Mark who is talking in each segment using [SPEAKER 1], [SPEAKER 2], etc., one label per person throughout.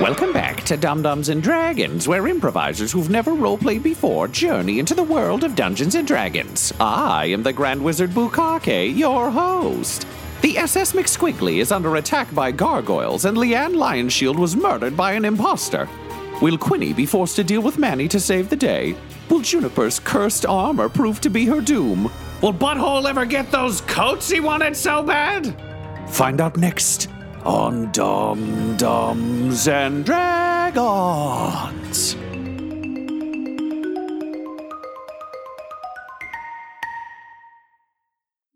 [SPEAKER 1] Welcome back to Dumb-Dumbs and Dragons, where improvisers who've never roleplayed before journey into the world of Dungeons and Dragons. I am the Grand Wizard Bukake, your host. The SS McSquiggly is under attack by gargoyles, and Leanne Lionshield was murdered by an imposter. Will Quinny be forced to deal with Manny to save the day? Will Juniper's cursed armor prove to be her doom? Will Butthole ever get those coats he wanted so bad? Find out next on Dumb-Dumbs and Dragons.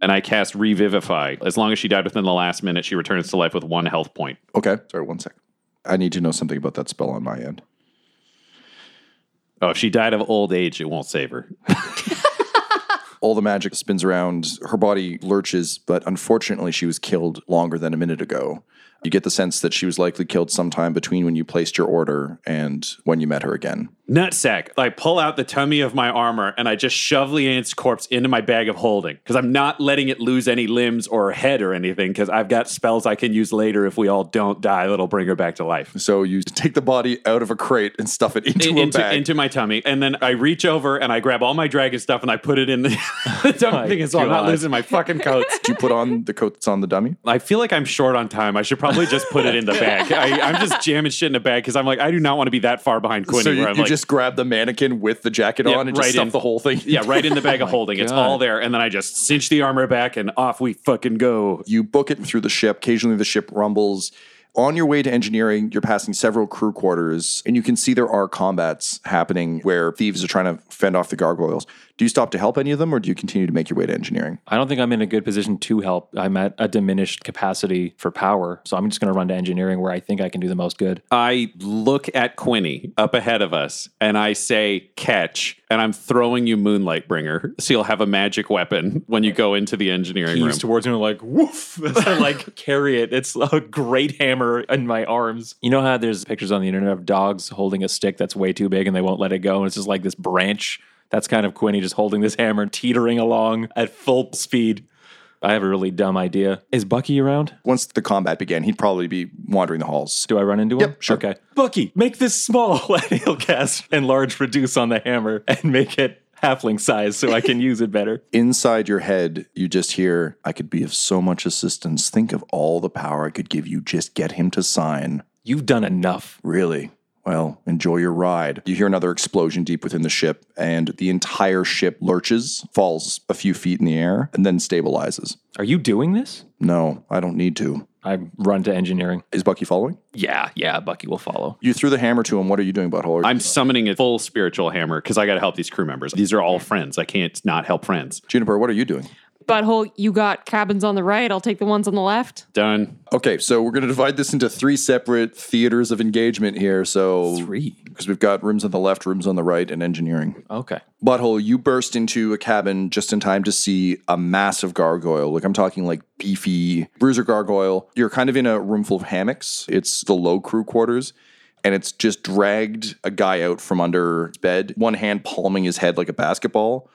[SPEAKER 2] And I cast Revivify. As long as she died within the last minute, she returns to life with one health point.
[SPEAKER 3] Okay, sorry, one sec. I need to know something about that spell on my end.
[SPEAKER 2] Oh, if she died of old age, it won't save her.
[SPEAKER 3] All the magic spins around, her body lurches, but unfortunately, she was killed longer than a minute ago. You get the sense that she was likely killed sometime between when you placed your order and when you met her again.
[SPEAKER 2] Nutsack. I pull out the tummy of my armor and I just shove Leanne's corpse into my bag of holding because I'm not letting it lose any limbs or head or anything because I've got spells I can use later if we all don't die that'll bring her back to life.
[SPEAKER 3] So you take the body out of a crate and stuff it into
[SPEAKER 2] In-
[SPEAKER 3] a
[SPEAKER 2] into,
[SPEAKER 3] bag.
[SPEAKER 2] into my tummy, and then I reach over and I grab all my dragon stuff and I put it in the, the tummy thing, so I'm not losing my fucking coats.
[SPEAKER 3] Do you put on the coat that's on the dummy?
[SPEAKER 2] I feel like I'm short on time. I should probably just put it in the bag. I, I'm just jamming shit in a bag because I'm like, I do not want to be that far behind Quinny.
[SPEAKER 3] so you, you
[SPEAKER 2] like,
[SPEAKER 3] just grab the mannequin with the jacket
[SPEAKER 2] Yeah,
[SPEAKER 3] on and just
[SPEAKER 2] right
[SPEAKER 3] stuff
[SPEAKER 2] in.
[SPEAKER 3] the whole thing.
[SPEAKER 2] yeah, right in the bag of oh holding. It's all there, and then I just cinch the armor back, and off we fucking go.
[SPEAKER 3] You book it through the ship. Occasionally, the ship rumbles. On your way to engineering, you're passing several crew quarters, and you can see there are combats happening where thieves are trying to fend off the gargoyles. Do you stop to help any of them, or do you continue to make your way to engineering?
[SPEAKER 4] I don't think I'm in a good position to help. I'm at a diminished capacity for power. So I'm just going to run to engineering where I think I can do the most good.
[SPEAKER 2] I look at Quinny up ahead of us, and I say, "Catch!" And I'm throwing you Moonlight Bringer, so you'll have a magic weapon when you go into the engineering room.
[SPEAKER 4] He's towards me like woof as I like carry it. It's a great hammer in my arms. You know how there's pictures on the internet of dogs holding a stick that's way too big and they won't let it go, and it's just like this branch. That's kind of Quinny just holding this hammer, teetering along at full speed. I have a really dumb idea. Is Bucky around?
[SPEAKER 3] Once the combat began, he'd probably be wandering the halls.
[SPEAKER 4] Do I run into him?
[SPEAKER 3] Yep, sure.
[SPEAKER 4] Okay. Bucky, make this small. and he'll cast enlarge reduce on the hammer and make it halfling size so I can use it better.
[SPEAKER 3] Inside your head, you just hear, I could be of so much assistance. Think of all the power I could give you. Just get him to sign.
[SPEAKER 4] You've done enough.
[SPEAKER 3] Really? Well, enjoy your ride. You hear another explosion deep within the ship, and the entire ship lurches, falls a few feet in the air, and then stabilizes.
[SPEAKER 4] Are you doing this?
[SPEAKER 3] No, I don't need to.
[SPEAKER 4] I run to engineering.
[SPEAKER 3] Is Bucky following?
[SPEAKER 4] Yeah, yeah, Bucky will follow.
[SPEAKER 3] You threw the hammer to him. What are you doing, Butthole?
[SPEAKER 2] I'm summoning a full spiritual hammer because I got to help these crew members. These are all friends. I can't not help friends.
[SPEAKER 3] Juniper, what are you doing?
[SPEAKER 5] Butthole, you got cabins on the right. I'll take the ones on the left.
[SPEAKER 2] Done.
[SPEAKER 3] Okay, so we're going to divide this into three separate theaters of engagement here. So,
[SPEAKER 4] Three.
[SPEAKER 3] because we've got rooms on the left, rooms on the right, and engineering.
[SPEAKER 4] Okay.
[SPEAKER 3] Butthole, you burst into a cabin just in time to see a massive gargoyle. Like I'm talking like beefy bruiser gargoyle. You're kind of in a room full of hammocks. It's the low crew quarters. And it's just dragged a guy out from under his bed, one hand palming his head like a basketball,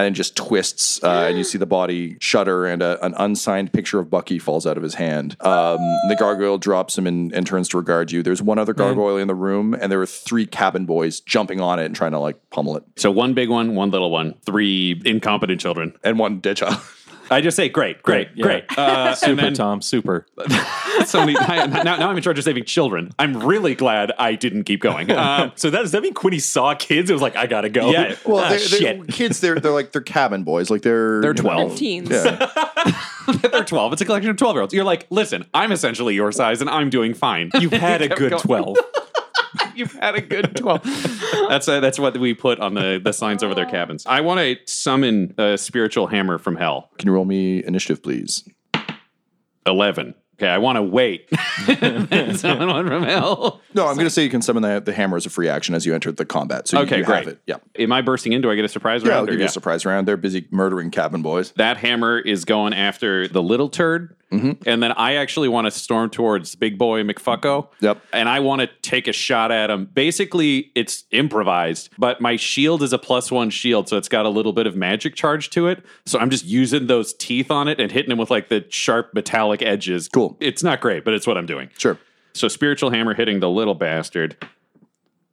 [SPEAKER 3] and then just twists. Uh, and you see the body shudder, and a, an unsigned picture of Bucky falls out of his hand. Um, the gargoyle drops him and, and turns to regard you. There's one other gargoyle in the room, and there are three cabin boys jumping on it and trying to like pummel it,
[SPEAKER 2] So one big one, one little one, three incompetent children.
[SPEAKER 3] and one dead child.
[SPEAKER 2] I just say great, great,
[SPEAKER 4] Yeah.
[SPEAKER 2] great. Uh,
[SPEAKER 4] Super,
[SPEAKER 2] then
[SPEAKER 4] Tom, super.
[SPEAKER 2] so many, now, now I'm in charge of saving children. I'm really glad I didn't keep going. Uh,
[SPEAKER 4] So that, does that mean Quinny saw kids? It was like, I gotta go.
[SPEAKER 2] Yeah.
[SPEAKER 3] Well,
[SPEAKER 4] Ah,
[SPEAKER 3] they're, they're
[SPEAKER 4] shit.
[SPEAKER 3] kids. They're they're like they're cabin boys. Like they're
[SPEAKER 2] They're
[SPEAKER 3] you
[SPEAKER 2] 12.
[SPEAKER 5] Teens.
[SPEAKER 3] Yeah.
[SPEAKER 2] they're 12. It's a collection of 12 year olds. You're like, listen, I'm essentially your size and I'm doing fine.
[SPEAKER 4] You've had a good
[SPEAKER 2] going.
[SPEAKER 4] 12.
[SPEAKER 2] You've had a good 12. that's uh, that's what we put on the, the signs over their cabins. I want to summon a spiritual hammer from hell.
[SPEAKER 3] Can you roll me initiative, please?
[SPEAKER 2] 11. Okay, I want to wait. summon one from hell.
[SPEAKER 3] No, I'm going to say you can summon the, the hammer as a free action as you enter the combat. So you-
[SPEAKER 2] Okay,
[SPEAKER 3] you,
[SPEAKER 2] great.
[SPEAKER 3] have it. Yeah.
[SPEAKER 2] Am I bursting in? Do I get a surprise
[SPEAKER 3] Yeah,
[SPEAKER 2] round?
[SPEAKER 3] I'll
[SPEAKER 2] or-
[SPEAKER 3] give you a surprise round. They're busy murdering cabin boys.
[SPEAKER 2] that hammer is going after the little turd.
[SPEAKER 3] Mm-hmm.
[SPEAKER 2] And then I actually want to storm towards Big Boy McFucko.
[SPEAKER 3] Yep.
[SPEAKER 2] And I want to take a shot at him. Basically, it's improvised, but my shield is a plus one shield, so it's got a little bit of magic charge to it. So I'm just using those teeth on it and hitting him with like the sharp metallic edges.
[SPEAKER 3] Cool.
[SPEAKER 2] It's not great, but it's what I'm doing.
[SPEAKER 3] Sure.
[SPEAKER 2] So spiritual hammer hitting the little bastard.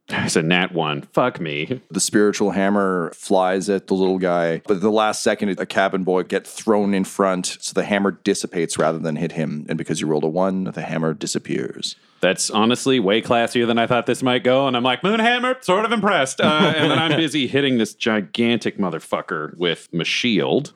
[SPEAKER 2] It's a nat one. Fuck me.
[SPEAKER 3] The spiritual hammer flies at the little guy, but the last second, a cabin boy gets thrown in front, so the hammer dissipates rather than hit him. And because you rolled a one, the hammer disappears.
[SPEAKER 2] That's honestly way classier than I thought this might go. And I'm like, Moonhammer, sort of impressed. Uh, and then I'm busy hitting this gigantic motherfucker with my shield.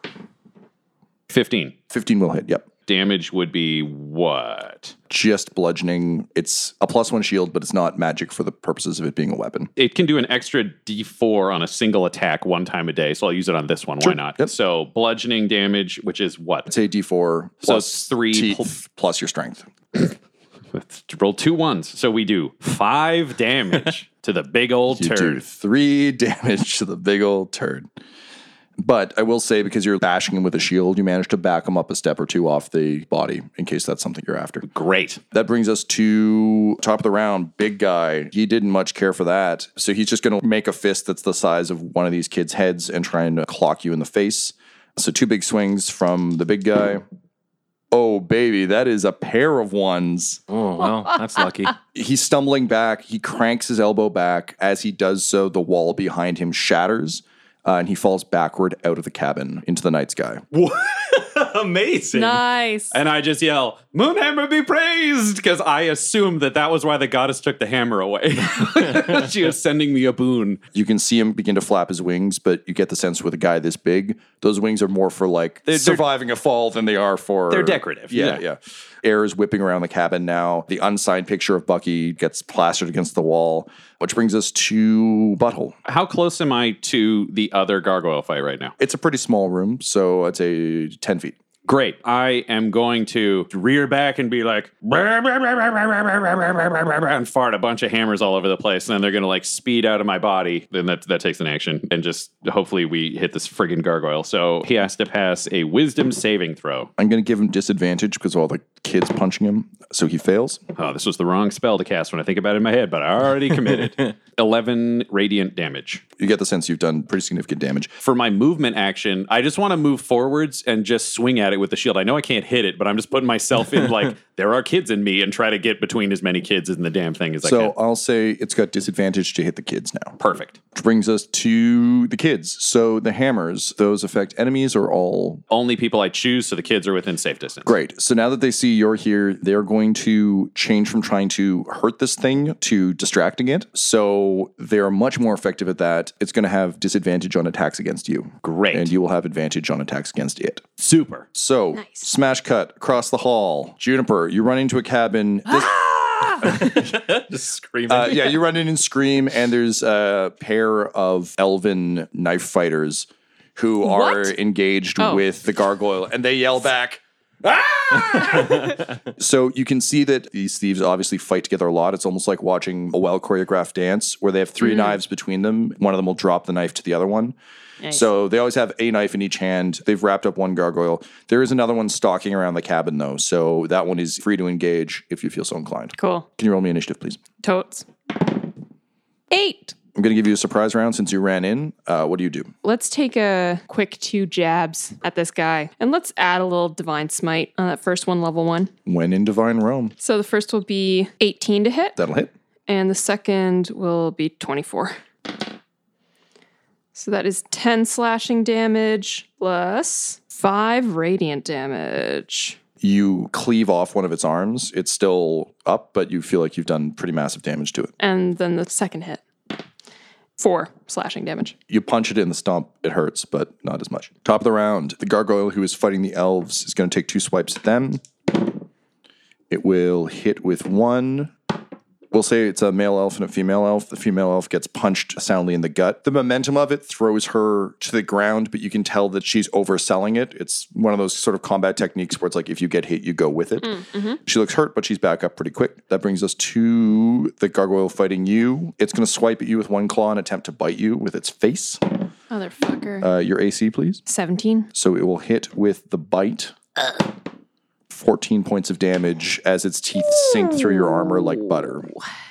[SPEAKER 2] 15.
[SPEAKER 3] 15 will hit, yep.
[SPEAKER 2] Damage would be what?
[SPEAKER 3] Just bludgeoning. It's a plus one shield, but it's not magic for the purposes of it being a weapon.
[SPEAKER 2] It can do an extra d4 on a single attack one time a day. So I'll use it on this one. Why not?
[SPEAKER 3] Yep.
[SPEAKER 2] So bludgeoning damage, which is what?
[SPEAKER 3] It's a d4 plus
[SPEAKER 2] it's three
[SPEAKER 3] teeth plus your strength.
[SPEAKER 2] Let's roll two ones. So we do five damage to the big old
[SPEAKER 3] You do three damage to the big old turd. But I will say, because you're bashing him with a shield, you managed to back him up a step or two off the body in case that's something you're after.
[SPEAKER 2] Great.
[SPEAKER 3] That brings us to top of the round. Big guy. He didn't much care for that. So he's just going to make a fist that's the size of one of these kids' heads and try and clock you in the face. So two big swings from the big guy. Oh, baby, that is a pair of ones.
[SPEAKER 4] Oh, well, that's lucky.
[SPEAKER 3] He's stumbling back. He cranks his elbow back. As he does so, the wall behind him shatters. Uh, and he falls backward out of the cabin into the night sky.
[SPEAKER 2] Amazing.
[SPEAKER 5] Nice.
[SPEAKER 2] And I just yell, Moonhammer be praised! Because I assumed that that was why the goddess took the hammer away. she was sending me a boon.
[SPEAKER 3] You can see him begin to flap his wings, but you get the sense with a guy this big, those wings are more for like
[SPEAKER 2] they're-
[SPEAKER 3] surviving a fall than they are for.
[SPEAKER 2] They're decorative,
[SPEAKER 3] Yeah,
[SPEAKER 2] yeah.
[SPEAKER 3] yeah. Air is whipping around the cabin now. The unsigned picture of Bucky gets plastered against the wall, which brings us to Butthole.
[SPEAKER 2] How close am I to the other gargoyle fight right now?
[SPEAKER 3] It's a pretty small room, so I'd say 10 feet.
[SPEAKER 2] Great. I am going to rear back and be like, and fart a bunch of hammers all over the place. And then they're going to like speed out of my body. Then that, that takes an action. And just hopefully we hit this friggin' gargoyle. So he has to pass a wisdom saving throw.
[SPEAKER 3] I'm going to give him disadvantage because all the kids punching him. So he fails.
[SPEAKER 2] Oh, this was the wrong spell to cast when I think about it in my head, but I already committed. 11 radiant damage.
[SPEAKER 3] You get the sense you've done pretty significant damage.
[SPEAKER 2] For my movement action, I just want to move forwards and just swing at it with the shield. I know I can't hit it, but I'm just putting myself in like there are kids in me and try to get between as many kids in the damn thing as I can. So.
[SPEAKER 3] I'll say it's got disadvantage to hit the kids now.
[SPEAKER 2] Perfect.
[SPEAKER 3] Which brings us to the kids. So the hammers, those affect enemies or all
[SPEAKER 2] Only people I choose, so the kids are within safe distance.
[SPEAKER 3] Great. So now that they see you're here, they're going to change from trying to hurt this thing to distracting it. So they're much more effective at that. It's going to have disadvantage on attacks against you.
[SPEAKER 2] Great.
[SPEAKER 3] And you will have advantage on attacks against it.
[SPEAKER 2] Super.
[SPEAKER 3] So, smash cut across the hall. Juniper, you run into a cabin. This,
[SPEAKER 4] Just screaming.
[SPEAKER 3] uh, yeah, you run in and scream, and there's a pair of elven knife fighters who are
[SPEAKER 5] What?
[SPEAKER 3] engaged
[SPEAKER 5] Oh.
[SPEAKER 3] with the gargoyle, and they yell back. "Ah!" so you can see that these thieves obviously fight together a lot. It's almost like watching a well choreographed dance where they have 3 knives between them. One of them will drop the knife to the other one.
[SPEAKER 5] Nice.
[SPEAKER 3] So they always have a knife in each hand. They've wrapped up one gargoyle. There is another one stalking around the cabin though, so that one is free to engage if you feel so inclined.
[SPEAKER 5] Cool.
[SPEAKER 3] Can you roll me initiative, please?
[SPEAKER 5] Totes. Eight.
[SPEAKER 3] I'm going to give you a surprise round since you ran in. Uh, what do you do?
[SPEAKER 5] Let's take a quick two jabs at this guy. And let's add a little divine smite on that first one, level one.
[SPEAKER 3] When in Divine Realm,
[SPEAKER 5] So the first will be 18 to hit,
[SPEAKER 3] that'll hit.
[SPEAKER 5] and the second will be 24. So that is 10 slashing damage plus 5 radiant damage.
[SPEAKER 3] You cleave off one of its arms. It's still up, but you feel like you've done pretty massive damage to it.
[SPEAKER 5] And then the second hit. 4 slashing damage.
[SPEAKER 3] You punch it in the stump. It hurts, but not as much. Top of the round, the gargoyle who is fighting the elves is going to take two swipes at them. It will hit with one. We'll say it's a male elf and a female elf. The female elf gets punched soundly in the gut. The momentum of it throws her to the ground, but you can tell that she's overselling it. It's one of those sort of combat techniques where it's like if you get hit, you go with it. Mm, mm-hmm. She looks hurt, but she's back up pretty quick. That brings us to the gargoyle fighting you. It's going to swipe at you with one claw and attempt to bite you with its face.
[SPEAKER 5] Motherfucker.
[SPEAKER 3] Uh, your AC, please.
[SPEAKER 5] 17.
[SPEAKER 3] So it will hit with the bite. Uh. 14 points of damage as its teeth sink through your armor like butter.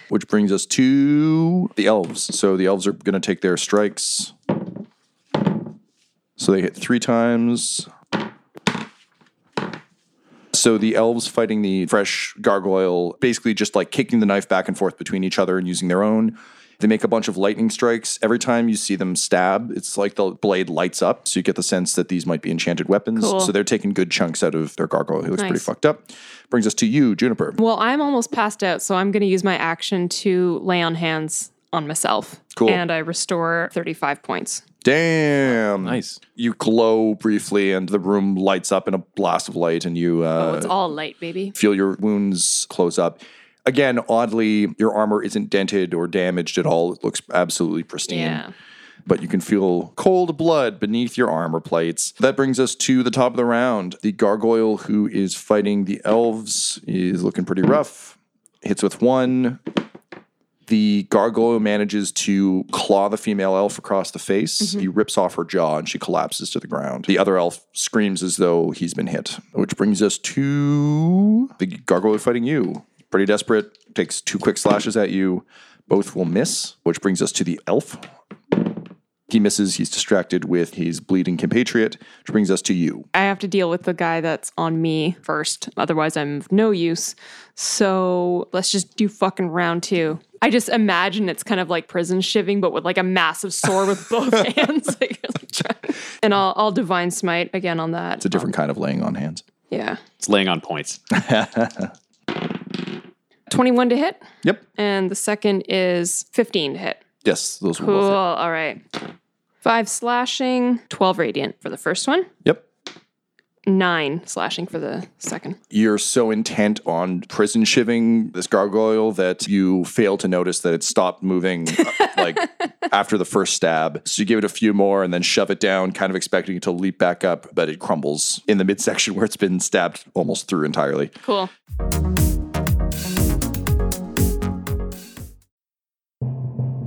[SPEAKER 3] Which brings us to the elves. So the elves are going to take their strikes. So they hit three times. So the elves fighting the fresh gargoyle, basically just like kicking the knife back and forth between each other and using their own. They make a bunch of lightning strikes. Every time you see them stab, it's like the blade lights up. So you get the sense that these might be enchanted weapons.
[SPEAKER 5] Cool.
[SPEAKER 3] So they're taking good chunks out of their gargoyle. He looks pretty fucked up. Brings us to you, Juniper.
[SPEAKER 5] Well, I'm almost passed out, so I'm going to use my action to lay on hands on myself.
[SPEAKER 3] Cool.
[SPEAKER 5] And I restore 35 points.
[SPEAKER 3] Damn.
[SPEAKER 4] Nice.
[SPEAKER 3] You glow briefly, and the room lights up in a blast of light, and you uh,
[SPEAKER 5] Oh, it's all light, baby.
[SPEAKER 3] feel your wounds close up. Again, oddly, your armor isn't dented or damaged at all. It looks absolutely pristine.
[SPEAKER 5] Yeah.
[SPEAKER 3] But you can feel cold blood beneath your armor plates. That brings us to the top of the round. The gargoyle who is fighting the elves is looking pretty rough. Hits with one. The gargoyle manages to claw the female elf across the face. Mm-hmm. He rips off her jaw and she collapses to the ground. The other elf screams as though he's been hit, which brings us to the gargoyle fighting you. Pretty desperate, takes two quick slashes at you. Both will miss, which brings us to the elf. He misses, he's distracted with his bleeding compatriot, which brings us to you.
[SPEAKER 5] I have to deal with the guy that's on me first. Otherwise, I'm of no use. So let's just do fucking round two. I just imagine it's kind of like prison shiving, but with like a massive sword with both hands. Like, like and I'll, I'll divine smite again on that.
[SPEAKER 3] It's a different kind of laying on hands.
[SPEAKER 5] Yeah.
[SPEAKER 6] It's laying on points.
[SPEAKER 5] 21 to hit.
[SPEAKER 3] Yep.
[SPEAKER 5] And the second is 15 to hit.
[SPEAKER 3] Yes, those
[SPEAKER 5] Cool.
[SPEAKER 3] both hit.
[SPEAKER 5] All right. Five slashing, 12 radiant for the first one,
[SPEAKER 3] Yep.
[SPEAKER 5] nine slashing for the second.
[SPEAKER 3] You're so intent on prison shiving this gargoyle that you fail to notice that it stopped moving uh, like after the first stab. So you give it a few more and then shove it down, kind of expecting it to leap back up, but it crumbles in the midsection where it's been stabbed almost through entirely.
[SPEAKER 5] Cool.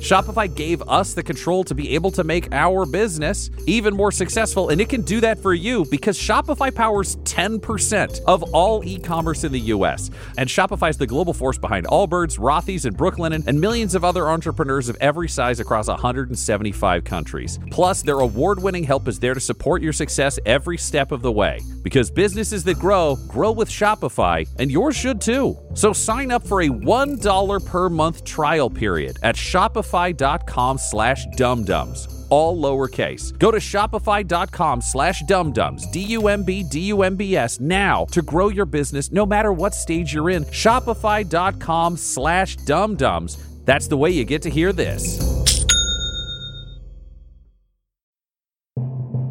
[SPEAKER 2] Shopify gave us the control to be able to make our business even more successful, and it can do that for you because Shopify powers 10% of all e commerce in the US. And Shopify is the global force behind Allbirds, Rothy's, and Brooklinen, and millions of other entrepreneurs of every size across 175 countries. Plus, their award winning help is there to support your success every step of the way. Because businesses that grow, grow with Shopify, and yours should too. So sign up for a $1 per month trial period at shopify.com slash dumbdumbs all lowercase. Go to shopify.com slash dumbdumbs, D-U-M-B, D-U-M-B-S, now to grow your business no matter what stage you're in. Shopify.com slash dumbdumbs. That's the way you get to hear this.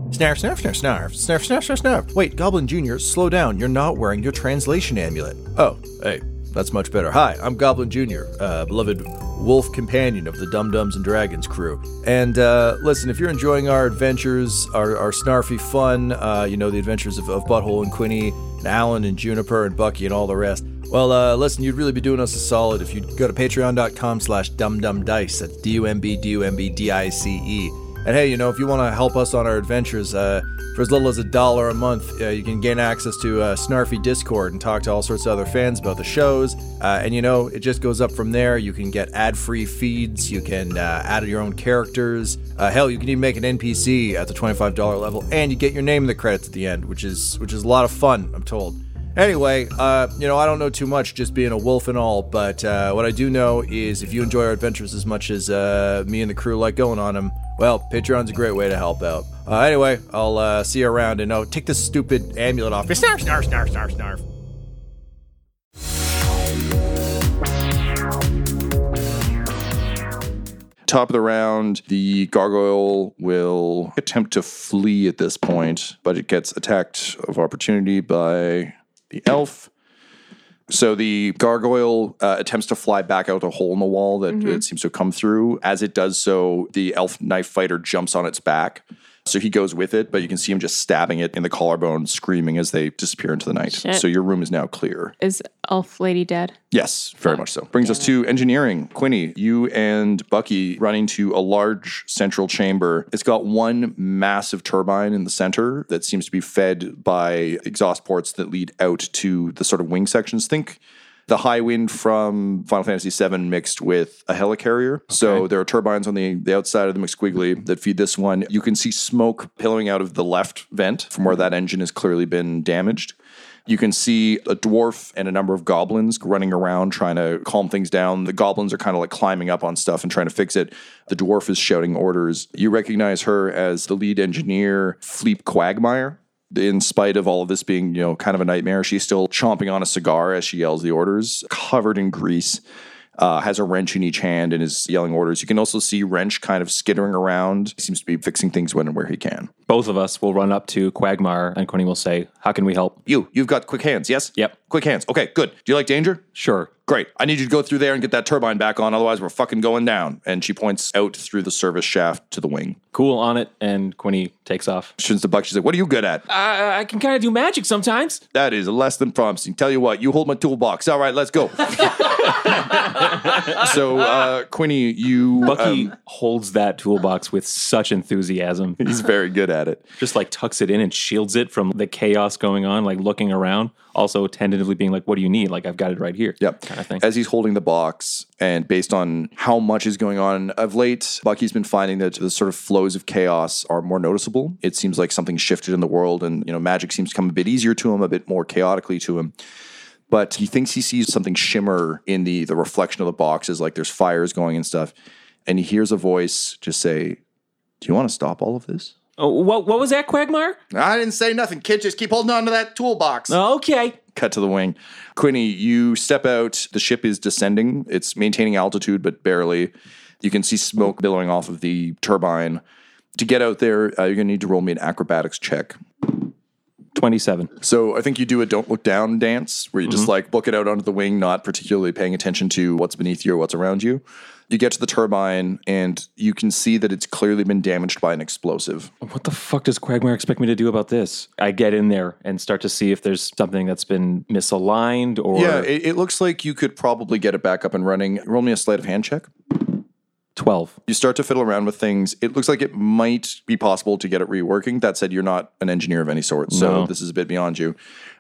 [SPEAKER 7] Snarf, snarf, snarf, snarf, snarf, snarf, snarf, snarf. Wait, Goblin Jr., slow down. You're not wearing your translation amulet. Oh, hey, that's much better. Hi, I'm Goblin Jr., uh, beloved wolf companion of the Dumb-Dumbs and Dragons crew. And uh, listen, if you're enjoying our adventures, our, our snarfy fun, uh, you know, the adventures of, of Butthole and Quinny, and Alan and Juniper and Bucky and all the rest, well, uh, listen, you'd really be doing us a solid if you'd go to patreon.com slash dumbdumbdice. That's D-U-M-B, D-U-M-B, D-I-C-E.
[SPEAKER 8] And hey, you know, if you want to help us on our adventures, uh, for as little as a dollar a month, uh, you can gain access to uh, Snarfy Discord and talk to all sorts of other fans about the shows. Uh, and you know, it just goes up from there. You can get ad-free feeds. You can uh, add your own characters. Uh, hell, you can even make an NPC at the twenty-five dollar level, and you get your name in the credits at the end, which is which is a lot of fun. I'm told. Anyway, uh, you know, I don't know too much, just being a wolf and all, but uh, what I do know is if you enjoy our adventures as much as uh, me and the crew like going on them, well, Patreon's a great way to help out. Uh, anyway, I'll uh, see you around, and oh, take this stupid amulet off. Snarf, snarf, snarf, snarf, snarf.
[SPEAKER 3] Top of the round, the gargoyle will attempt to flee at this point, but it gets attacked of opportunity by the elf. So the gargoyle uh, attempts to fly back out a hole in the wall that it seems to come through. As it does so, the elf knife fighter jumps on its back. So he goes with it, but you can see him just stabbing it in the collarbone, screaming as they disappear into the night.
[SPEAKER 5] Shit.
[SPEAKER 3] So your room is now clear.
[SPEAKER 5] Is Elf Lady dead?
[SPEAKER 3] Yes, very much so. Brings us to engineering. Quinny, you and Bucky running to a large central chamber. It's got one massive turbine in the center that seems to be fed by exhaust ports that lead out to the sort of wing sections. Think the Highwind from Final Fantasy VII mixed with a helicarrier. So there are turbines on the, the outside of the McSquiggly that feed this one. You can see smoke billowing out of the left vent from where that engine has clearly been damaged. You can see a dwarf and a number of goblins running around trying to calm things down. The goblins are kind of like climbing up on stuff and trying to fix it. The dwarf is shouting orders. You recognize her as the lead engineer, Fleep Quagmire. In spite of all of this being, you know, kind of a nightmare, she's still chomping on a cigar as she yells the orders, covered in grease. Uh, has a wrench in each hand and is yelling orders. You can also see Wrench kind of skittering around. He seems to be fixing things when and where he can.
[SPEAKER 4] Both of us will run up to Quagmire, and Quinny will say, How can we help?
[SPEAKER 3] You, you've got quick hands, yes?
[SPEAKER 4] Yep.
[SPEAKER 3] Quick hands. Okay, good. Do you like danger?
[SPEAKER 4] Sure.
[SPEAKER 3] Great. I need you to go through there and get that turbine back on, otherwise we're fucking going down. And she points out through the service shaft to the wing.
[SPEAKER 4] Cool on it, and Quinny takes off.
[SPEAKER 3] Turns the Buck. She's like, "What are you good at?"
[SPEAKER 4] Uh, I can kind of do magic sometimes.
[SPEAKER 3] That is less than promising. Tell you what, you hold my toolbox. All right, let's go. so, uh, Quinny, you
[SPEAKER 4] Bucky
[SPEAKER 3] um,
[SPEAKER 4] holds that toolbox with such enthusiasm.
[SPEAKER 3] he's very good at it.
[SPEAKER 4] Just like tucks it in and shields it from the chaos going on, like looking around, also being like, What do you need? Like, I've got it right here.
[SPEAKER 3] Yep.
[SPEAKER 4] Kind of thing.
[SPEAKER 3] As he's holding the box, and based on how much is going on of late, Bucky's been finding that the sort of flows of chaos are more noticeable. It seems like something shifted in the world, and you know, magic seems to come a bit easier to him, a bit more chaotically to him. But he thinks he sees something shimmer in the the reflection of the boxes, like there's fires going and stuff. And he hears a voice just say, "Do you want to stop all of this?"
[SPEAKER 4] Oh, what, what was that, Quagmire?
[SPEAKER 3] I didn't say nothing, kid. Just keep holding on to that toolbox.
[SPEAKER 4] Okay.
[SPEAKER 3] cut to the wing. Quinny, you step out. The ship is descending. It's maintaining altitude, but barely. You can see smoke billowing off of the turbine. To get out there, uh, you're going to need to roll me an acrobatics check.
[SPEAKER 4] 27.
[SPEAKER 3] So I think you do a don't look down dance where you just like book it out onto the wing, not particularly paying attention to what's beneath you or what's around you. You get to the turbine and you can see that it's clearly been damaged by an explosive.
[SPEAKER 4] What the fuck does Quagmire expect me to do about this? I get in there and start to see if there's something that's been misaligned or
[SPEAKER 3] yeah, it, it looks like you could probably get it back up and running. Roll me a sleight of hand check.
[SPEAKER 4] 12.
[SPEAKER 3] You start to fiddle around with things. It looks like it might be possible to get it reworking. That said, you're not an engineer of any sort, so
[SPEAKER 4] No.
[SPEAKER 3] this is a bit beyond you.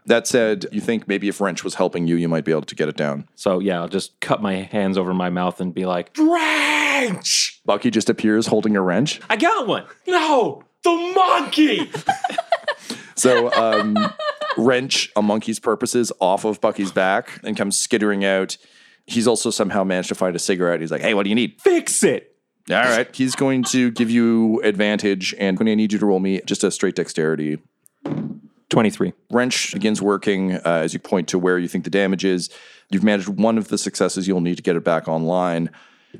[SPEAKER 3] That said, you think maybe if Wrench was helping you, you might be able to get it down.
[SPEAKER 4] So yeah, I'll just cut my hands over my mouth and be like, Wrench!
[SPEAKER 3] Bucky just appears holding a wrench.
[SPEAKER 4] I got one. No, the monkey.
[SPEAKER 3] So, um, wrench a monkey's purposes off of Bucky's back and comes skittering out. He's also somehow managed to find a cigarette. He's like, "Hey, what do you need?"
[SPEAKER 4] Fix it.
[SPEAKER 3] All right. He's going to give you advantage, and when I need you to roll me just a straight dexterity
[SPEAKER 4] 23.
[SPEAKER 3] wrench begins working uh, as you point to where you think the damage is. You've managed one of the successes. You'll need to get it back online.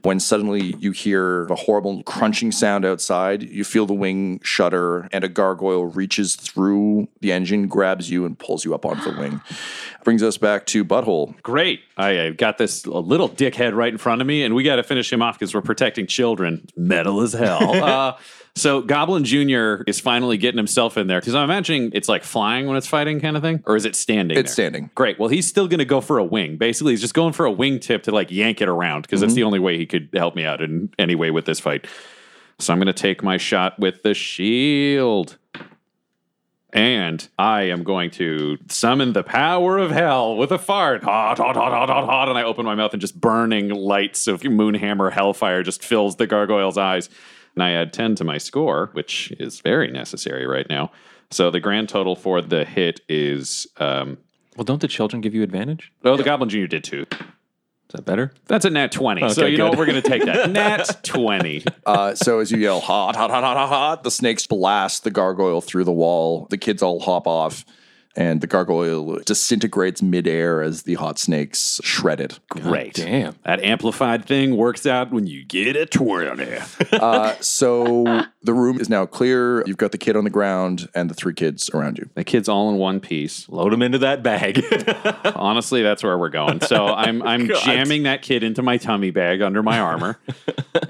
[SPEAKER 3] When suddenly you hear a horrible crunching sound outside, you feel the wing shudder, and a gargoyle reaches through the engine, grabs you, and pulls you up onto the wing. Brings us back to Butthole.
[SPEAKER 2] Great. I uh, got this little dickhead right in front of me, and we got to finish him off because we're protecting children. Metal as hell. uh, so Goblin Jr. is finally getting himself in there because I'm imagining it's like flying when it's fighting kind of thing, or is it standing?
[SPEAKER 3] It's
[SPEAKER 2] there?
[SPEAKER 3] standing.
[SPEAKER 2] Great. Well, he's still going to go for a wing. Basically, he's just going for a wing tip to like yank it around because that's mm-hmm. the only way he could help me out in any way with this fight. So I'm going to take my shot with the shield. And I am going to summon the power of hell with a fart. Hot, hot, hot, hot, hot, hot. And I open my mouth and just burning lights of moonhammer hellfire just fills the gargoyle's eyes. And I add 10 to my score, which is very necessary right now. So the grand total for the hit is. Um,
[SPEAKER 4] Well, don't the children give you advantage?
[SPEAKER 2] oh, the Goblin Jr. did too.
[SPEAKER 4] Is that better?
[SPEAKER 2] That's a nat 20. so
[SPEAKER 4] Okay,
[SPEAKER 2] you know what? We're going to take that. nat 20.
[SPEAKER 3] Uh, so as you yell, hot, hot, hot, hot, hot, hot, the snakes blast the gargoyle through the wall. The kids all hop off, and the gargoyle disintegrates midair as the hot snakes shred it.
[SPEAKER 2] Great.
[SPEAKER 4] damn.
[SPEAKER 2] That amplified thing works out when you get a 20.
[SPEAKER 3] Uh, so the room is now clear. You've got the kid on the ground and the three kids around you.
[SPEAKER 2] the kid's all in one piece.
[SPEAKER 4] Load them into that bag.
[SPEAKER 2] Honestly, that's where we're going. So I'm I'm jamming that kid into my tummy bag under my armor.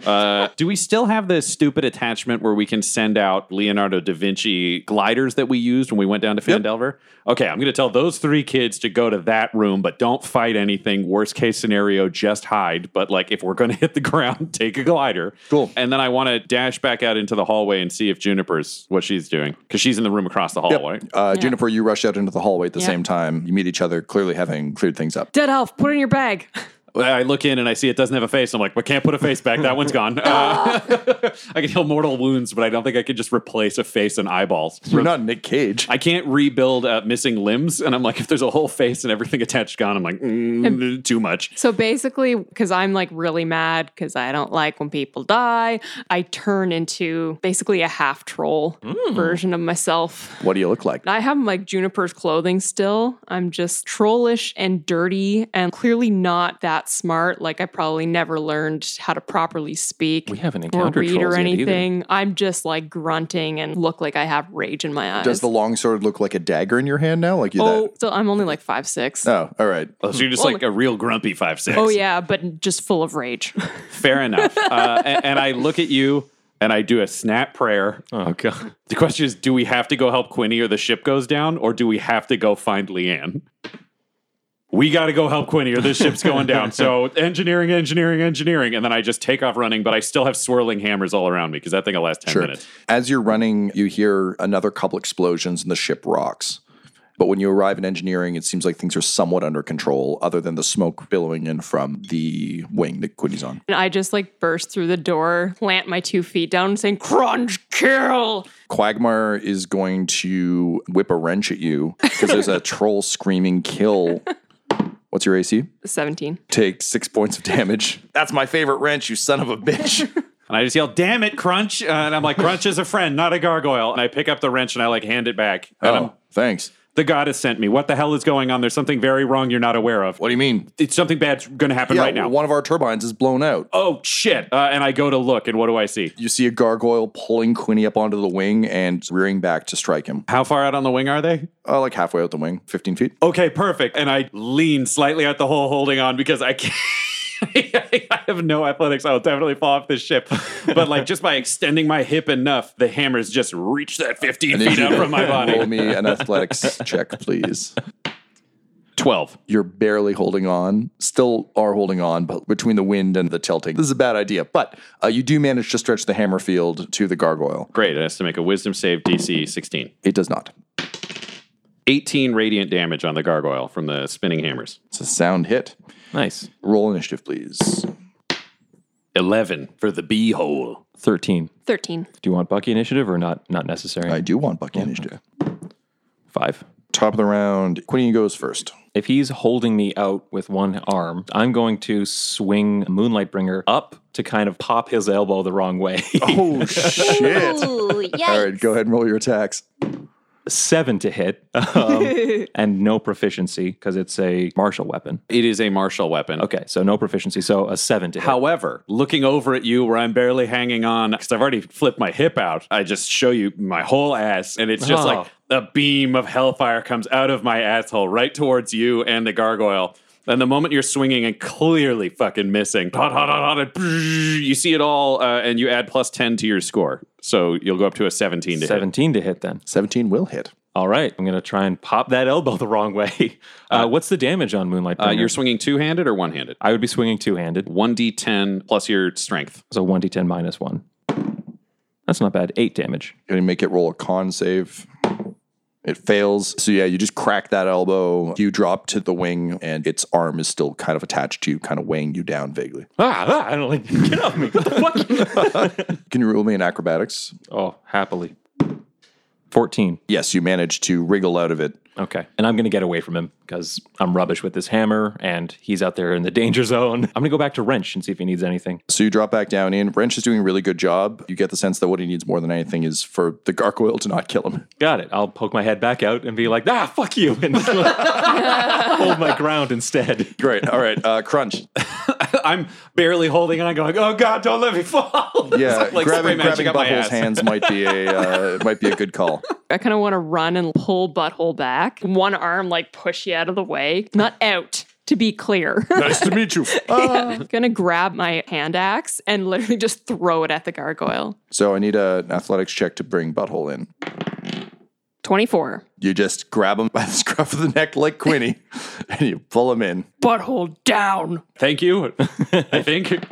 [SPEAKER 2] uh, do we still have the stupid attachment where we can send out Leonardo da Vinci gliders that we used when we went down to Phandelver? Okay, I'm going to tell those three kids to go to that room, but don't fight anything. Worst case scenario, just hide. But like, if we're going to hit the ground, take a glider.
[SPEAKER 3] Cool.
[SPEAKER 2] And then I want to dash back out into the hallway and see if Juniper's what she's doing because she's in the room across the hallway.
[SPEAKER 3] Uh, Juniper, you rush out into the hallway at the
[SPEAKER 5] Yeah.
[SPEAKER 3] same time. You meet each other, clearly having cleared things up.
[SPEAKER 5] Dead elf, put it in your bag.
[SPEAKER 2] I look in and I see it doesn't have a face. I'm like, but can't put a face back. That one's gone. Uh, I can heal mortal wounds, but I don't think I could just replace a face and eyeballs.
[SPEAKER 3] You're not Nick Cage.
[SPEAKER 2] I can't rebuild uh, missing limbs, and I'm like, if there's a whole face and everything attached gone, I'm like, mm, too much.
[SPEAKER 5] So basically, because I'm like really mad because I don't like when people die, I turn into basically a half troll version of myself.
[SPEAKER 3] What do you look like?
[SPEAKER 5] I have like Juniper's clothing still. I'm just trollish and dirty and clearly not that smart. Like I probably never learned how to properly speak.
[SPEAKER 4] We haven't
[SPEAKER 5] or
[SPEAKER 4] encountered
[SPEAKER 5] read or
[SPEAKER 4] either.
[SPEAKER 5] anything. I'm just like grunting and look like I have rage in my eyes.
[SPEAKER 3] Does the longsword look like a dagger in your hand now? Like you
[SPEAKER 5] oh,
[SPEAKER 3] that?
[SPEAKER 5] so I'm only like five six.
[SPEAKER 3] Oh, all right.
[SPEAKER 2] Oh, so you're just
[SPEAKER 5] Well,
[SPEAKER 2] like a real grumpy five six.
[SPEAKER 5] Oh yeah, but just full of rage.
[SPEAKER 2] fair enough. Uh, and, and I look at you and I do a snap prayer.
[SPEAKER 4] oh, God.
[SPEAKER 2] The question is, do we have to go help Quinny or the ship goes down, or do we have to go find Leanne? We got to go help Quinny or this ship's going down. So engineering, engineering, engineering, and then I just take off running. But I still have swirling hammers all around me because that thing will last ten
[SPEAKER 3] Sure.
[SPEAKER 2] minutes.
[SPEAKER 3] As you're running, you hear another couple explosions and the ship rocks. But when you arrive in engineering, it seems like things are somewhat under control, other than the smoke billowing in from the wing that Quinny's on.
[SPEAKER 5] And I just like burst through the door, plant my two feet down, saying, Crunch, kill.
[SPEAKER 3] Quagmire is going to whip a wrench at you because there's a troll screaming kill. What's your AC?
[SPEAKER 5] 17.
[SPEAKER 3] Take six points of damage. That's my favorite wrench, you son of a bitch.
[SPEAKER 2] And I just yell, "Damn it, Crunch!" Uh, and I'm like, "Crunch is a friend, not a gargoyle." And I pick up the wrench and I like hand it back. And I'm,
[SPEAKER 3] oh, thanks.
[SPEAKER 2] The goddess sent me. What the hell is going on? There's something very wrong you're not aware of.
[SPEAKER 3] What do you mean?
[SPEAKER 2] It's something bad's going to happen
[SPEAKER 3] Yeah,
[SPEAKER 2] right now.
[SPEAKER 3] one of our turbines is blown out.
[SPEAKER 2] oh shit! Uh, and I go to look, and what do I see?
[SPEAKER 3] You see a gargoyle pulling Quinny up onto the wing and rearing back to strike him.
[SPEAKER 2] How far out on the wing are they?
[SPEAKER 3] Uh, like halfway out the wing, 15 feet.
[SPEAKER 2] Okay, perfect. And I lean slightly out the hole, holding on because I can't. I have no athletics. I'll definitely fall off this ship. But like just by extending my hip enough, the hammers just reach that 15 feet
[SPEAKER 3] up
[SPEAKER 2] from my body.
[SPEAKER 3] Roll me an athletics check, please.
[SPEAKER 2] 12.
[SPEAKER 3] You're barely holding on, still are holding on, but between the wind and the tilting, this is a bad idea. But uh, you do manage to stretch the hammer field to the gargoyle.
[SPEAKER 2] Great. It has to make a wisdom save DC 16.
[SPEAKER 3] It does not.
[SPEAKER 2] 18 radiant damage on the gargoyle from the spinning hammers.
[SPEAKER 3] It's a sound hit.
[SPEAKER 4] Nice.
[SPEAKER 3] Roll initiative, please.
[SPEAKER 2] 11 for the bee hole.
[SPEAKER 4] 13.
[SPEAKER 5] 13.
[SPEAKER 4] Do you want Bucky initiative or not? Not necessary.
[SPEAKER 3] I do want Bucky initiative.
[SPEAKER 4] Five.
[SPEAKER 3] Top of the round, Quinny goes first.
[SPEAKER 4] If he's holding me out with one arm, I'm going to swing Moonlight Bringer up to kind of pop his elbow the wrong way.
[SPEAKER 3] Oh, shit. All right, go ahead and roll your attacks.
[SPEAKER 4] Seven to hit, um, and no proficiency because it's a martial weapon.
[SPEAKER 2] It is a martial weapon.
[SPEAKER 4] Okay, so no proficiency, so a seven to hit.
[SPEAKER 2] However, looking over at you where I'm barely hanging on because I've already flipped my hip out, I just show you my whole ass, and it's just
[SPEAKER 4] Oh.
[SPEAKER 2] like a beam of hellfire comes out of my asshole right towards you and the gargoyle. And the moment you're swinging and clearly fucking missing, you see it all, uh, and you add plus 10 to your score. So you'll go up to a 17 to hit.
[SPEAKER 4] 17 to hit then.
[SPEAKER 3] 17 will hit.
[SPEAKER 4] All right, I'm going to try and pop that elbow the wrong way. Uh, what's the damage on Moonlight
[SPEAKER 2] Uh, you're swinging two handed or one handed?
[SPEAKER 4] I would be swinging two handed,
[SPEAKER 2] 1d10 plus your strength.
[SPEAKER 4] so 1d10 minus 1. That's not bad. Eight damage.
[SPEAKER 3] Can you make it roll a con save. It fails. So yeah, you just crack that elbow. You drop to the wing, and its arm is still kind of attached to you, kind of weighing you down vaguely.
[SPEAKER 4] Ah, ah I don't like. Get off me. What the fuck?
[SPEAKER 3] Can you rule me in acrobatics?
[SPEAKER 4] oh, happily. 14.
[SPEAKER 3] Yes, you manage to wriggle out of it.
[SPEAKER 4] Okay. And I'm going to get away from him because I'm rubbish with this hammer and he's out there in the danger zone. I'm going to go back to Wrench and see if he needs anything.
[SPEAKER 3] So you drop back down in. Wrench is doing a really good job. You get the sense that what he needs more than anything is for the gargoyle to not kill him.
[SPEAKER 4] Got it. I'll poke my head back out and be like, ah, fuck you. And hold my ground instead.
[SPEAKER 3] Great. All right. Uh, crunch.
[SPEAKER 2] I'm barely holding and I'm going, oh God, don't let me fall.
[SPEAKER 3] Yeah,
[SPEAKER 2] like
[SPEAKER 3] grabbing,
[SPEAKER 2] magic
[SPEAKER 3] grabbing
[SPEAKER 2] up my
[SPEAKER 3] Butthole's hands might be a uh, might be a good call.
[SPEAKER 5] I kind of want to run and pull butthole back. One arm like push you out of the way, not out. To be clear,
[SPEAKER 3] nice to meet you.
[SPEAKER 5] I'm gonna grab my hand axe and literally just throw it at the gargoyle.
[SPEAKER 3] So I need a- an athletics check to bring Butthole in.
[SPEAKER 5] Twenty-four.
[SPEAKER 3] You just grab him by the scruff of the neck like Quinny, and you pull him in.
[SPEAKER 5] Butthole down.
[SPEAKER 2] Thank you. I think.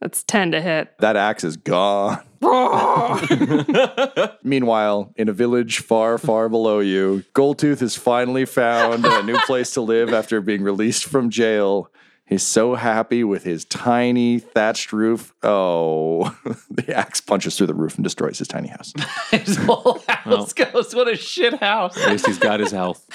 [SPEAKER 5] That's ten to hit.
[SPEAKER 3] That axe is gone. Meanwhile, in a village far, far below you, Goldtooth has finally found a new place to live after being released from jail. He's so happy with his tiny thatched roof. Oh, the axe punches through the roof and destroys his tiny house.
[SPEAKER 2] His whole house goes, what a shit house.
[SPEAKER 4] At least he's got his health.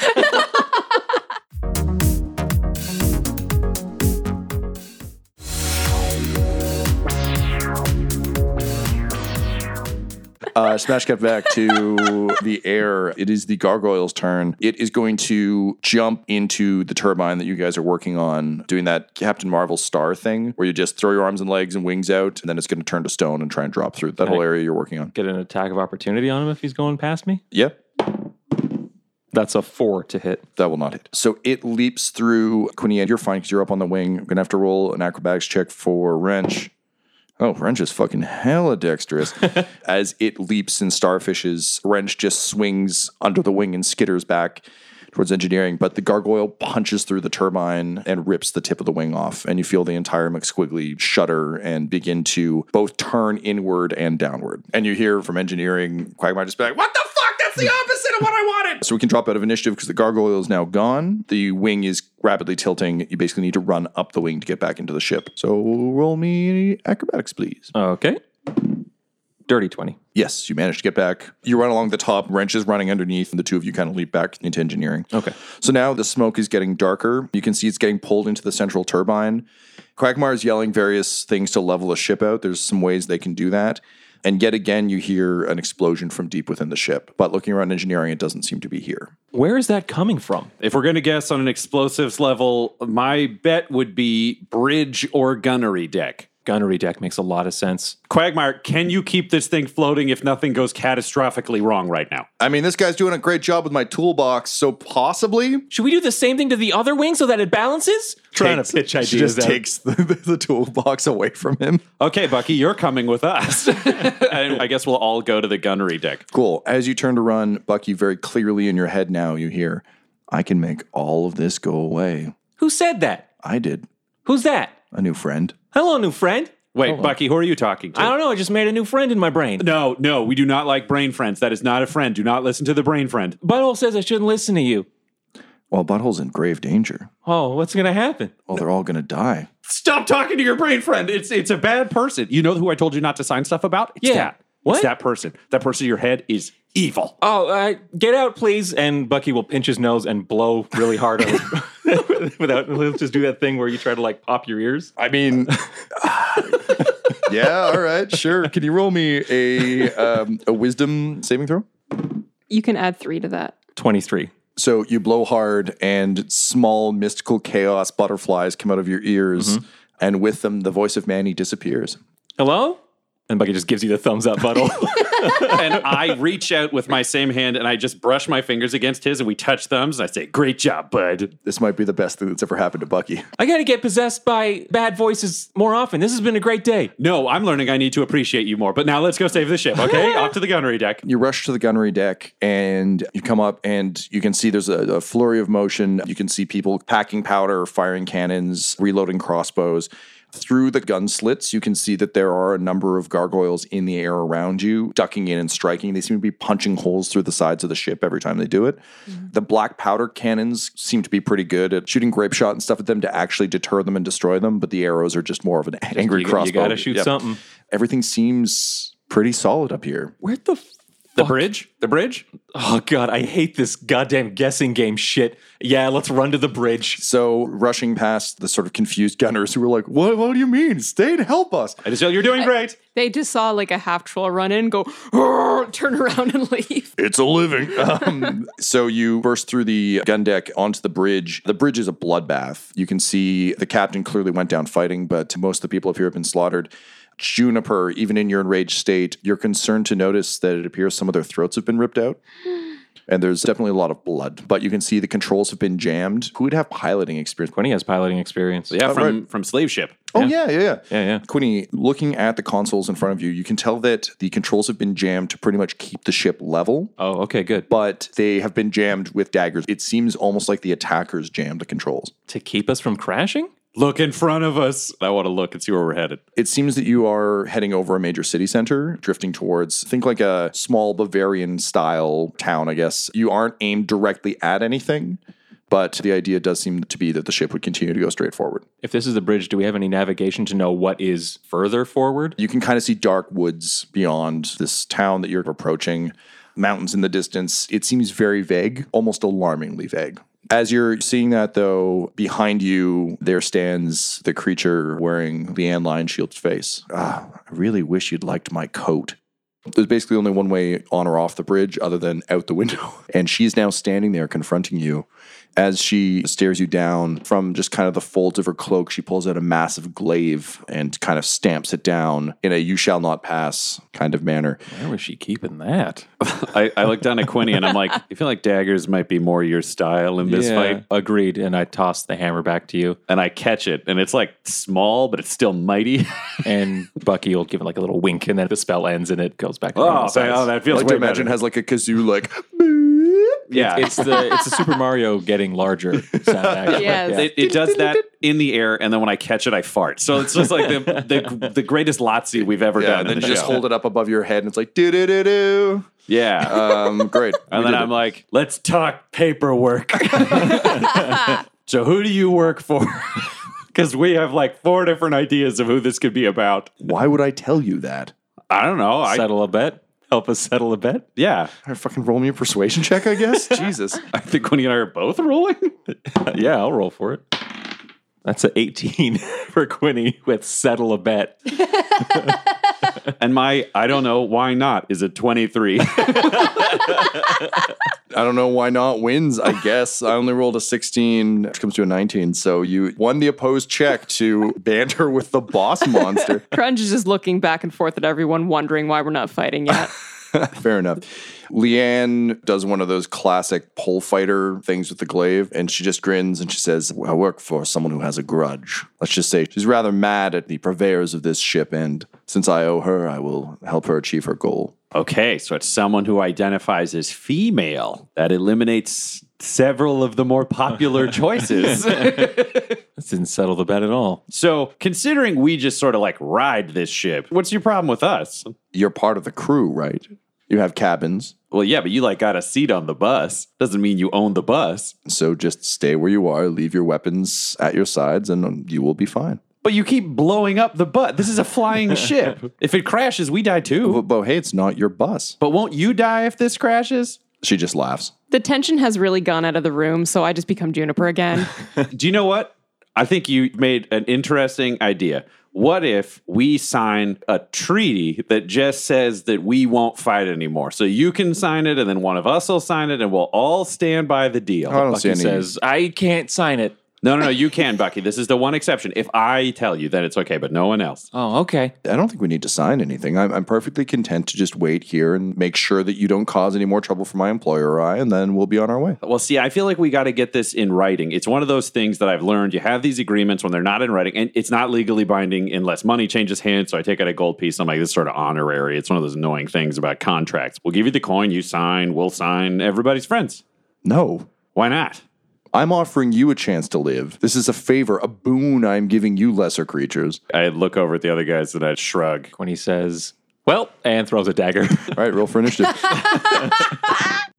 [SPEAKER 3] Uh, smash cut back to the air. It is the gargoyle's turn. It is going to jump into the turbine that you guys are working on, doing that Captain Marvel star thing where you just throw your arms and legs and wings out, and then it's going to turn to stone and try and drop through that whole area you're working on.
[SPEAKER 4] Get an attack of opportunity on him if he's going past me.
[SPEAKER 3] Yep.
[SPEAKER 4] That's a four to hit.
[SPEAKER 3] That will not hit. So it leaps through Quinny, and you're fine because you're up on the wing. I'm gonna have to roll an acrobatics check for Wrench. Oh, Wrench is fucking hella dexterous. As it leaps and starfishes, Wrench just swings under the wing and skitters back towards engineering. But the gargoyle punches through the turbine and rips the tip of the wing off. And you feel the entire McSquiggly shudder and begin to both turn inward and downward. And you hear from engineering, Quagmire just be like, What the fuck? That's the opposite of what I wanted. So we can drop out of initiative because the gargoyle is now gone. The wing is rapidly tilting. You basically need to run up the wing to get back into the ship. So roll me acrobatics, please.
[SPEAKER 4] Okay. Dirty 20.
[SPEAKER 3] Yes, you managed to get back. You run along the top, wrench is running underneath, and the two of you kind of leap back into engineering.
[SPEAKER 4] Okay.
[SPEAKER 3] So now the smoke is getting darker. You can see it's getting pulled into the central turbine. Quagmire is yelling various things to level the ship out. There's some ways they can do that. And yet again, you hear an explosion from deep within the ship. But looking around engineering, it doesn't seem to be here.
[SPEAKER 4] Where is that coming from?
[SPEAKER 2] If we're going to guess on an explosives level, my bet would be bridge or gunnery deck.
[SPEAKER 4] Gunnery deck makes a lot of sense.
[SPEAKER 2] Quagmire, can you keep this thing floating if nothing goes catastrophically wrong right now?
[SPEAKER 3] I mean, this guy's doing a great job with my toolbox, so possibly.
[SPEAKER 4] Should we do the same thing to the other wing so that it balances? Trying
[SPEAKER 3] Takes-
[SPEAKER 4] to pitch
[SPEAKER 3] she
[SPEAKER 4] ideas.
[SPEAKER 3] just
[SPEAKER 4] out.
[SPEAKER 3] takes the, the toolbox away from him.
[SPEAKER 2] Okay, Bucky, you're coming with us. and I guess we'll all go to the gunnery deck.
[SPEAKER 3] Cool. As you turn to run, Bucky, very clearly in your head now, you hear, I can make all of this go away.
[SPEAKER 4] Who said that?
[SPEAKER 3] I did.
[SPEAKER 4] Who's that?
[SPEAKER 3] A new friend.
[SPEAKER 4] Hello, new friend.
[SPEAKER 2] Wait, Bucky, who are you talking to?
[SPEAKER 4] I don't know. I just made a new friend in my brain.
[SPEAKER 2] no, no, we do not like brain friends. That is not a friend. Do not listen to the brain friend.
[SPEAKER 4] Butthole says I shouldn't listen to you.
[SPEAKER 3] Well, Butthole's in grave danger.
[SPEAKER 4] Oh, what's going to happen?
[SPEAKER 3] Well, they're all going to die.
[SPEAKER 2] Stop talking to your brain friend. It's it's a bad person. You know who I told you not to sign stuff about? It's
[SPEAKER 4] Yeah.
[SPEAKER 2] that.
[SPEAKER 4] What?
[SPEAKER 2] It's that person. That person in your head is evil.
[SPEAKER 4] Oh, uh, get out, please. And Bucky will pinch his nose and blow really hard on his, without, he'll just do that thing where you try to like pop your ears.
[SPEAKER 3] I mean, yeah, all right, sure. Can you roll me a um, a wisdom saving throw?
[SPEAKER 5] You can add three to that.
[SPEAKER 4] 23.
[SPEAKER 3] So you blow hard, and small mystical chaos butterflies come out of your ears, and with them, the voice of Manny disappears.
[SPEAKER 4] Hello? And Bucky just gives you the thumbs up, Butthole.
[SPEAKER 2] and I reach out with my same hand and I just brush my fingers against his and we touch thumbs and I say, Great job, bud.
[SPEAKER 3] This might be the best thing that's ever happened to Bucky.
[SPEAKER 4] I got to get possessed by bad voices more often. This has been a great day.
[SPEAKER 2] No, I'm learning I need to appreciate you more. But now let's go save the ship, okay? Off to the gunnery deck.
[SPEAKER 3] You rush to the gunnery deck and you come up and you can see there's a, a flurry of motion. You can see people packing powder, firing cannons, reloading crossbows. Through the gun slits, you can see that there are a number of gargoyles in the air around you, ducking in and striking. They seem to be punching holes through the sides of the ship every time they do it. Mm-hmm. The black powder cannons seem to be pretty good at shooting grape shot and stuff at them to actually deter them and destroy them, but the arrows are just more of an angry
[SPEAKER 4] You,
[SPEAKER 3] crossbow.
[SPEAKER 4] you gotta shoot
[SPEAKER 3] Yep.
[SPEAKER 4] something.
[SPEAKER 3] Everything seems pretty solid up here.
[SPEAKER 4] Where the f-
[SPEAKER 2] The bridge? The bridge?
[SPEAKER 4] Oh god, I hate this goddamn guessing game shit. Yeah, let's run to the bridge.
[SPEAKER 3] So rushing past the sort of confused gunners who were like, "What? What do you mean? Stay and help us!"
[SPEAKER 2] I just yelled, You're doing great.
[SPEAKER 5] They just saw like a half troll run in, go, turn around and leave.
[SPEAKER 3] It's a living. Um, so you burst through the gun deck onto the bridge. The bridge is a bloodbath. You can see the captain clearly went down fighting, but most of the people up here have been slaughtered. Juniper, even in your enraged state, you're concerned to notice that it appears some of their throats have been ripped out. And there's definitely a lot of blood, but you can see the controls have been jammed. Who would have piloting experience?
[SPEAKER 4] Quinny has piloting experience.
[SPEAKER 2] Yeah,
[SPEAKER 3] Oh,
[SPEAKER 2] from,
[SPEAKER 3] right.
[SPEAKER 2] from Slave Ship.
[SPEAKER 3] Oh, yeah, yeah, yeah.
[SPEAKER 4] Yeah, yeah.
[SPEAKER 3] Quinny, looking at the consoles in front of you, you can tell that the controls have been jammed to pretty much keep the ship level.
[SPEAKER 4] Oh, okay, good.
[SPEAKER 3] but they have been jammed with daggers. It seems almost like the attackers jammed the controls.
[SPEAKER 4] To keep us from crashing?
[SPEAKER 2] Look in front of us. I want to look and see where we're headed.
[SPEAKER 3] It seems that you are heading over a major city center, drifting towards, think like a small Bavarian style town, I guess. You aren't aimed directly at anything, but the idea does seem to be that the ship would continue to go straight forward.
[SPEAKER 4] If this is the bridge, do we have any navigation to know what is further forward?
[SPEAKER 3] You can kind of see dark woods beyond this town that you're approaching, mountains in the distance. It seems very vague, almost alarmingly vague. As you're seeing that, though, behind you, there stands the creature wearing Leanne Lion Shield's face. Ah, I really wish you'd liked my coat. There's basically only one way on or off the bridge other than out the window. And she's now standing there confronting you. As she stares you down from just kind of the folds of her cloak, she pulls out a massive glaive and kind of stamps it down in a you shall not pass kind of manner.
[SPEAKER 4] Where was she keeping that?
[SPEAKER 2] I, I look down at Quinny and I'm like, I feel like daggers might be more your style in this fight.
[SPEAKER 4] Agreed. And I toss the hammer back to you.
[SPEAKER 2] And I catch it, and it's like small, but it's still mighty.
[SPEAKER 4] And Bucky will give it like a little wink, and then the spell ends and it goes back.
[SPEAKER 2] oh,
[SPEAKER 4] normal
[SPEAKER 2] so- oh, that
[SPEAKER 3] I
[SPEAKER 2] feels
[SPEAKER 3] like to imagine
[SPEAKER 2] better.
[SPEAKER 3] has like a kazoo like
[SPEAKER 2] yeah,
[SPEAKER 4] It's the it's the Super Mario getting larger sound.
[SPEAKER 5] Yes.
[SPEAKER 4] Yeah.
[SPEAKER 2] it, it does that in the air, and then when I catch it, I fart. So it's just like the the, the greatest Lotsie we've ever
[SPEAKER 3] yeah,
[SPEAKER 2] done.
[SPEAKER 3] and then you
[SPEAKER 2] the
[SPEAKER 3] just
[SPEAKER 2] show.
[SPEAKER 3] hold it up above your head and it's like do do do do.
[SPEAKER 2] Yeah.
[SPEAKER 3] Um, great.
[SPEAKER 2] and
[SPEAKER 3] We
[SPEAKER 2] then I'm
[SPEAKER 3] it.
[SPEAKER 2] like, let's talk paperwork. so who do you work for? Because we have like four different ideas of who this could be about.
[SPEAKER 3] why would I tell you that?
[SPEAKER 2] I don't know. I
[SPEAKER 4] settle a bet. Help us settle a bet.
[SPEAKER 2] yeah.
[SPEAKER 3] Or fucking roll me a persuasion check, I guess. Jesus.
[SPEAKER 2] I think Quinny and I are both rolling.
[SPEAKER 4] yeah, I'll roll for it. That's an 18 for Quinny with settle a bet.
[SPEAKER 2] And my I don't know why not is a 23.
[SPEAKER 3] I don't know why not wins, I guess. I only rolled a 16, which comes to a 19. So you won the opposed check to banter with the boss monster.
[SPEAKER 5] Crunch is just looking back and forth at everyone, wondering why we're not fighting yet.
[SPEAKER 3] Fair enough. Leanne does one of those classic pole fighter things with the glaive, and she just grins and she says, I work for someone who has a grudge. Let's just say she's rather mad at the purveyors of this ship, and since I owe her, I will help her achieve her goal.
[SPEAKER 2] okay, so it's someone who identifies as female. That eliminates several of the more popular choices.
[SPEAKER 4] This didn't settle the bet at all.
[SPEAKER 2] so, considering we just sort of like ride this ship, what's your problem with us?
[SPEAKER 3] You're part of the crew, right? You have cabins,
[SPEAKER 2] Well, yeah, but you like got a seat on the bus. Doesn't mean you own the bus.
[SPEAKER 3] so just stay where you are, leave your weapons at your sides, and um, you will be fine.
[SPEAKER 2] But you keep blowing up the bus. This is a flying ship. If it crashes, we die too.
[SPEAKER 3] But, but hey, it's not your bus.
[SPEAKER 2] But won't you die if this crashes?
[SPEAKER 3] She just laughs.
[SPEAKER 5] the tension has really gone out of the room, so I just become Juniper again.
[SPEAKER 2] Do you know what? I think you made an interesting idea. What if we sign a treaty that just says that we won't fight anymore? So you can sign it, and then one of us will sign it, and we'll all stand by the deal.
[SPEAKER 3] I don't see any.
[SPEAKER 4] says, I can't sign it.
[SPEAKER 2] No, no, no, you can, Bucky. This is the one exception. If I tell you, then it's okay, but no one else.
[SPEAKER 4] Oh, okay.
[SPEAKER 3] I don't think we need to sign anything. I'm, I'm perfectly content to just wait here and make sure that you don't cause any more trouble for my employer or I, and then we'll be on our way.
[SPEAKER 2] Well, see, I feel like we got to get this in writing. It's one of those things that I've learned. You have these agreements when they're not in writing, and it's not legally binding unless money changes hands. So I take out a gold piece. I'm like, this is sort of honorary. It's one of those annoying things about contracts. We'll give you the coin, you sign, we'll sign. Everybody's friends.
[SPEAKER 3] No.
[SPEAKER 2] Why not?
[SPEAKER 3] I'm offering you a chance to live. This is a favor, a boon I'm giving you, lesser creatures.
[SPEAKER 9] I look over at the other guys and I shrug.
[SPEAKER 4] When he says, well, and throws a dagger.
[SPEAKER 3] All right, roll for initiative.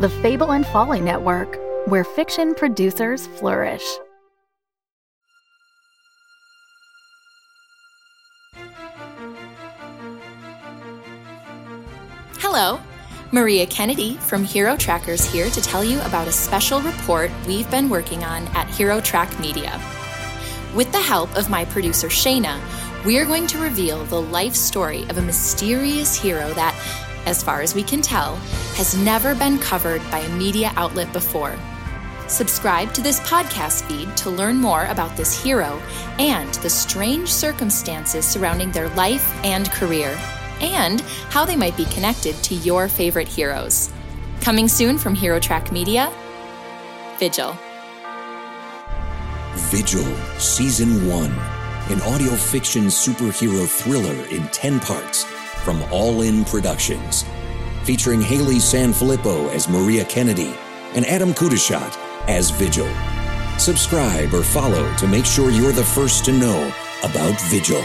[SPEAKER 10] The Fable and Folly Network, where fiction producers flourish.
[SPEAKER 11] Hello, Maria Kennedy from Hero Trackers here to tell you about a special report we've been working on at Hero Track Media. With the help of my producer Shayna, we are going to reveal the life story of a mysterious hero that, as far as we can tell, has never been covered by a media outlet before. Subscribe to this podcast feed to learn more about this hero and the strange circumstances surrounding their life and career, and how they might be connected to your favorite heroes. Coming soon from Hero Track Media, Vigil.
[SPEAKER 12] Vigil, Season 1, an audio fiction superhero thriller in 10 parts from All In Productions, featuring Haley Sanfilippo as Maria Kennedy and Adam Kudashat as Vigil. Subscribe or follow to make sure you're the first to know about Vigil.